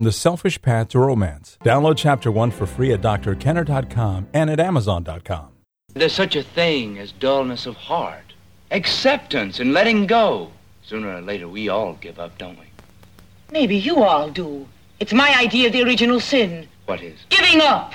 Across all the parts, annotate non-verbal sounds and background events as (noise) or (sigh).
The Selfish Path to Romance. Download Chapter 1 for free at drkenner.com and at amazon.com. There's such a thing as dullness of heart, acceptance and letting go. Sooner or later, we all give up, don't we? Maybe you all do. It's my idea of the original sin. What is? Giving up.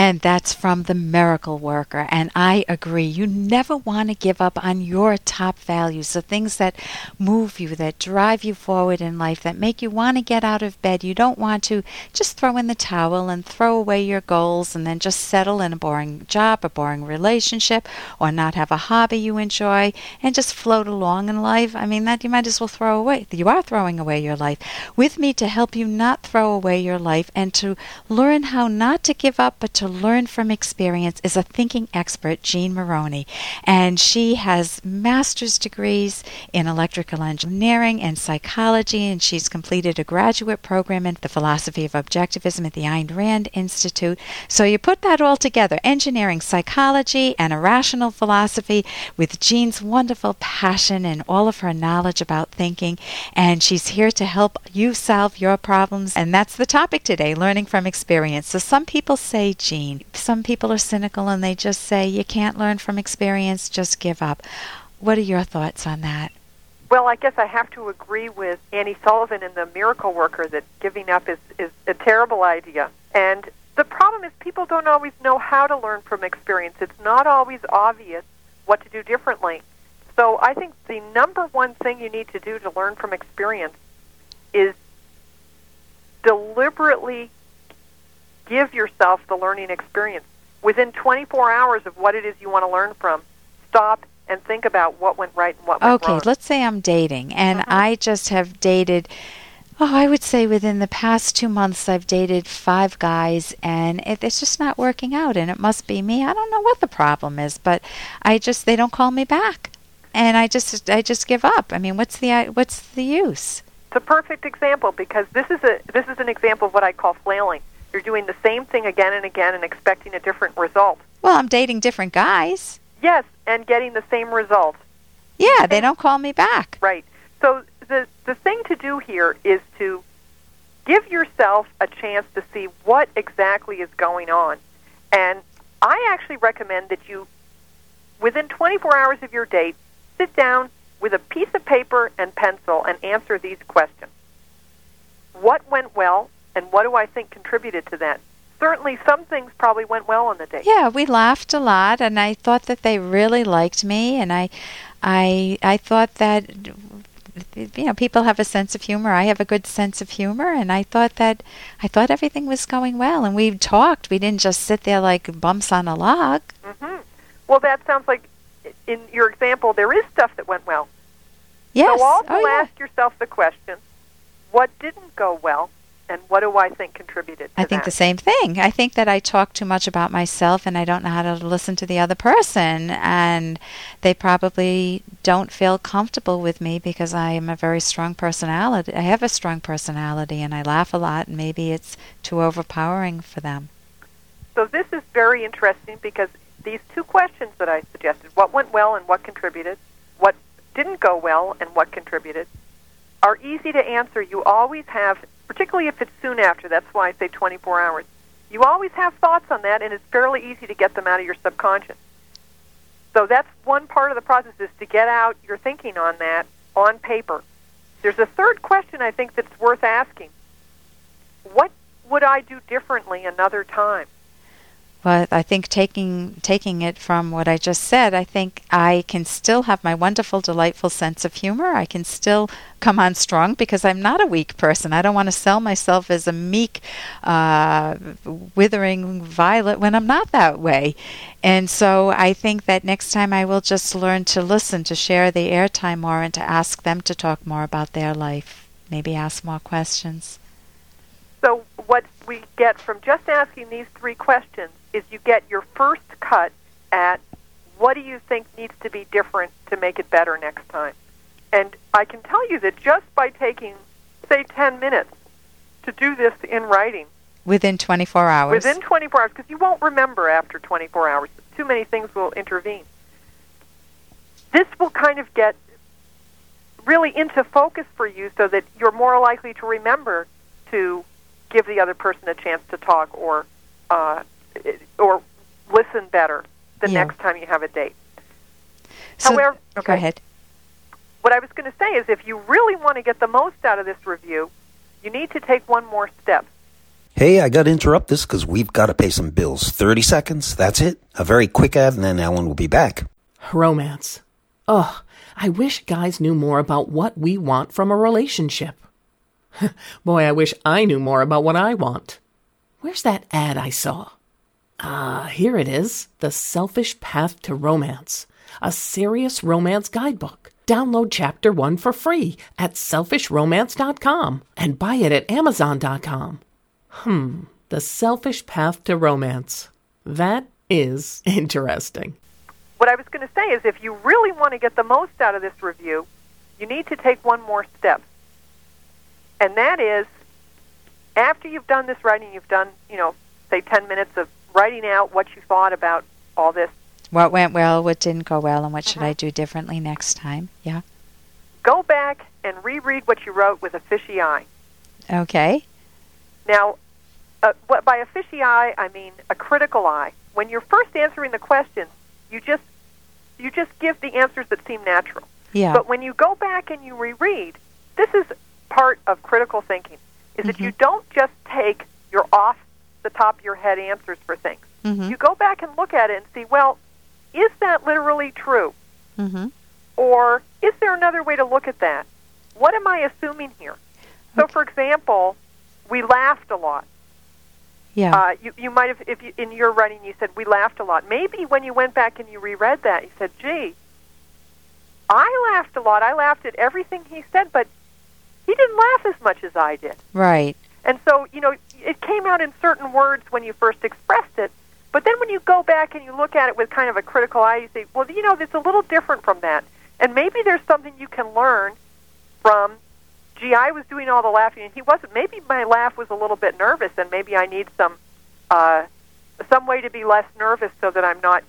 And that's from the miracle worker. And I agree. You never want to give up on your top values, the things that move you, that drive you forward in life, that make you want to get out of bed. You don't want to just throw in the towel and throw away your goals and then just settle in a boring job, a boring relationship, or not have a hobby you enjoy and just float along in life. I mean, that you might as well throw away. You are throwing away your life. With me to help you not throw away your life and to learn how not to give up, but to learn from experience is a thinking expert, Jean Moroney. And she has master's degrees in electrical engineering and psychology, and she's completed a graduate program in the philosophy of objectivism at the Ayn Rand Institute. So you put that all together engineering, psychology, and a rational philosophy with Jean's wonderful passion and all of her knowledge about thinking. And she's here to help you solve your problems. And that's the topic today learning from experience. So some people say, Jean, some people are cynical and they just say, you can't learn from experience, just give up. What are your thoughts on that? Well, I guess I have to agree with Annie Sullivan in The Miracle Worker that giving up is, is a terrible idea. And the problem is people don't always know how to learn from experience. It's not always obvious what to do differently. So I think the number one thing you need to do to learn from experience is deliberately give yourself the learning experience. Within 24 hours of what it is you want to learn from, stop and think about what went right and what went okay, wrong. Okay, let's say I'm dating and mm-hmm. I just have dated. Oh, I would say within the past two months, I've dated five guys, and it, it's just not working out. And it must be me. I don't know what the problem is, but I just they don't call me back, and I just I just give up. I mean, what's the what's the use? It's a perfect example because this is a this is an example of what I call flailing. You're doing the same thing again and again and expecting a different result. Well, I'm dating different guys. Yes, and getting the same result. Yeah, they don't call me back. Right. So the the thing to do here is to give yourself a chance to see what exactly is going on. And I actually recommend that you within 24 hours of your date sit down with a piece of paper and pencil and answer these questions. What went well and what do I think contributed to that? Certainly some things probably went well on the date. Yeah, we laughed a lot and I thought that they really liked me and I I I thought that you know people have a sense of humor. I have a good sense of humor and i thought that i thought everything was going well and we talked. We didn't just sit there like bumps on a log. Hmm well that sounds like in your example there is stuff that went well. Yes. so also oh, yeah. ask yourself the question what didn't go well and what do I think contributed to that? I think that? the same thing. I think that I talk too much about myself and I don't know how to listen to the other person. And they probably don't feel comfortable with me because I am a very strong personality. I have a strong personality and I laugh a lot, and maybe it's too overpowering for them. So, this is very interesting because these two questions that I suggested what went well and what contributed, what didn't go well and what contributed are easy to answer. You always have particularly if it's soon after. That's why I say 24 hours. You always have thoughts on that, and it's fairly easy to get them out of your subconscious. So that's one part of the process is to get out your thinking on that on paper. There's a third question I think that's worth asking. What would I do differently another time? But I think taking taking it from what I just said, I think I can still have my wonderful, delightful sense of humor. I can still come on strong because I'm not a weak person. I don't want to sell myself as a meek, uh, withering violet when I'm not that way. And so I think that next time I will just learn to listen, to share the airtime more, and to ask them to talk more about their life. Maybe ask more questions. So what we get from just asking these three questions is you get your first cut at what do you think needs to be different to make it better next time. And I can tell you that just by taking, say, 10 minutes to do this in writing, Within 24 hours. within 24 hours, because you won't remember after 24 hours, too many things will intervene. This will kind of get really into focus for you so that you're more likely to remember to give the other person a chance to talk or uh, or listen better the Yeah. next time you have a date. So- However, go okay. ahead. What I was going to say is if you really want to get the most out of this review, you need to take one more step. Hey, I got to interrupt this because we've got to pay some bills. 30 seconds, that's it. A very quick ad, and then Ellen will be back. Romance. Ugh, I wish guys knew more about what we want from a relationship. (laughs) Boy, I wish I knew more about what I want. Where's that ad I saw? Ah, here it is The Selfish Path to Romance, a serious romance guidebook. Download chapter one for free at selfishromance.com and buy it at amazon.com. Hmm, The Selfish Path to Romance. That is (laughs) interesting. What I was going to say is if you really want to get the most out of this review, you need to take one more step. And that is after you've done this writing, you've done, you know, say 10 minutes of writing out what you thought about all this. What went well, what didn't go well, and what should Uh-huh. I do differently next time? Yeah. Go back and reread what you wrote with a fishy eye. Okay. Now, uh, what, by a fishy eye, I mean a critical eye. When you're first answering the questions, you just you just give the answers that seem natural. Yeah. But when you go back and you reread, this is part of critical thinking. Is that you don't just take your off the top of your head answers for things. Mhm. You go back and look at it and see, well, is that literally true? Mm-hmm. Or is there another way to look at that? What am I assuming here? So, for example, we laughed a lot. Yeah. Uh, you, you might have, if you, in your writing, you said we laughed a lot. Maybe when you went back and you reread that, you said, "Gee, I laughed a lot. I laughed at everything he said, but he didn't laugh as much as I did." right. And so, you know, it came out in certain words when you first expressed it. But then when you go back and you look at it with kind of a critical eye, you say, well, you know, it's a little different from that. And maybe there's something you can learn from, gee, I was doing all the laughing and he wasn't. Maybe my laugh was a little bit nervous and maybe I need some, uh, some way to be less nervous so that I'm not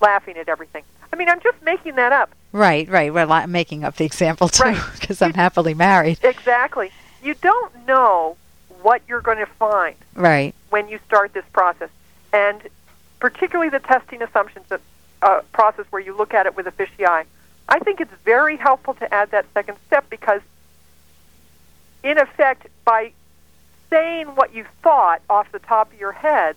laughing at everything. I mean, I'm just making that up. Right, right. Well, I'm making up the example too Right. because I'm happily married. Exactly. You don't know what you're going to find. Right. when you start this process, and particularly the testing assumptions that, uh, process where you look at it with a fishy eye. I think it's very helpful to add that second step because, in effect, by saying what you thought off the top of your head,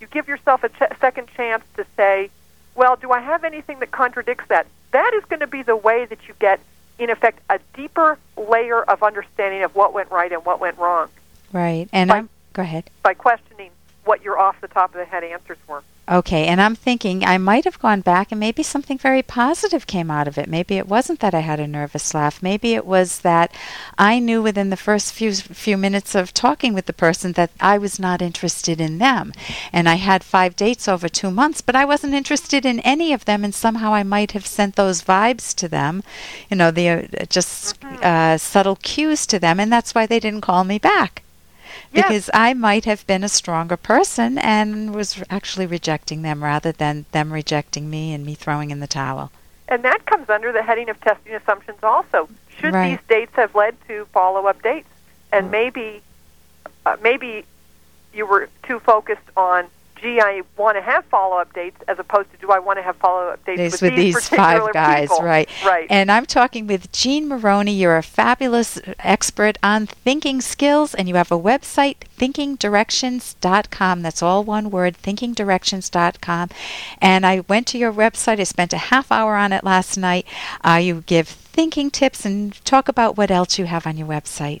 you give yourself a ch- second chance to say, well, do I have anything that contradicts that? That is going to be the way that you get, in effect, a deeper layer of understanding of what went right and what went wrong Right. And Like- I'm go ahead. by questioning what your off the top of the head answers were. Okay, and I'm thinking I might have gone back and maybe something very positive came out of it. Maybe it wasn't that I had a nervous laugh. Maybe it was that I knew within the first few few minutes of talking with the person that I was not interested in them. And I had 5 dates over 2 months, but I wasn't interested in any of them and somehow I might have sent those vibes to them, you know, the uh, just uh, subtle cues to them and that's why they didn't call me back. Because I might have been a stronger person and was actually rejecting them rather than them rejecting me and me throwing in the towel. And that comes under the heading of testing assumptions also. Should Right. these dates have led to follow-up dates? And maybe uh, maybe you were too focused on gee, I want to have follow-up dates as opposed to do I want to have follow-up dates with, with these particular five guys, people? right? Right. And I'm talking with Jean Moroney. You're a fabulous expert on thinking skills, and you have a website, thinkingdirections.com. That's all one word, thinkingdirections.com. And I went to your website. I spent a half hour on it last night. Uh, you give thinking tips and talk about what else you have on your website.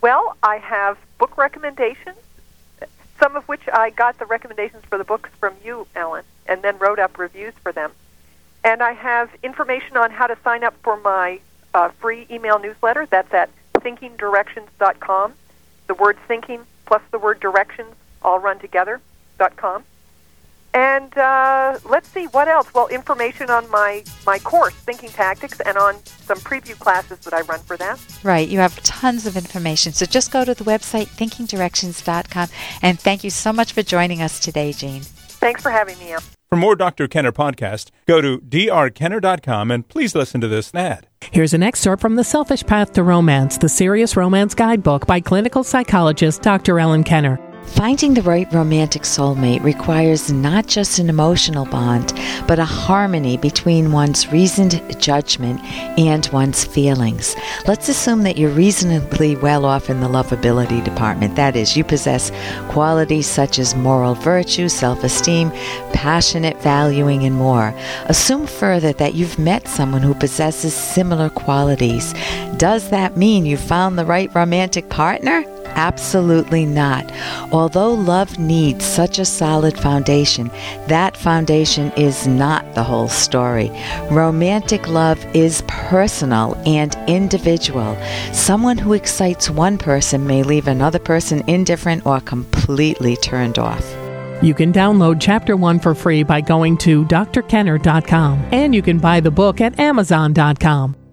Well, I have book recommendations, some of which I got the recommendations for the books from you, Ellen, and then wrote up reviews for them. And I have information on how to sign up for my uh, free email newsletter. That's at thinkingdirections.com. The word thinking plus the word directions all run together, dot .com. And uh, let's see what else. Well, information on my my course, Thinking Tactics, and on some preview classes that I run for that. Right, you have tons of information. So just go to the website, thinkingdirections.com. And thank you so much for joining us today, Jean. Thanks for having me, Ellen. For more Dr. Kenner podcast, go to drkenner.com and please listen to this ad. Here's an excerpt from The Selfish Path to Romance, the Serious Romance Guidebook by clinical psychologist Dr. Ellen Kenner. Finding the right romantic soulmate requires not just an emotional bond, but a harmony between one's reasoned judgment and one's feelings. Let's assume that you're reasonably well off in the lovability department. That is, you possess qualities such as moral virtue, self esteem, passionate valuing, and more. Assume further that you've met someone who possesses similar qualities. Does that mean you found the right romantic partner? Absolutely not. Although love needs such a solid foundation, that foundation is not the whole story. Romantic love is personal and individual. Someone who excites one person may leave another person indifferent or completely turned off. You can download Chapter 1 for free by going to drkenner.com, and you can buy the book at amazon.com.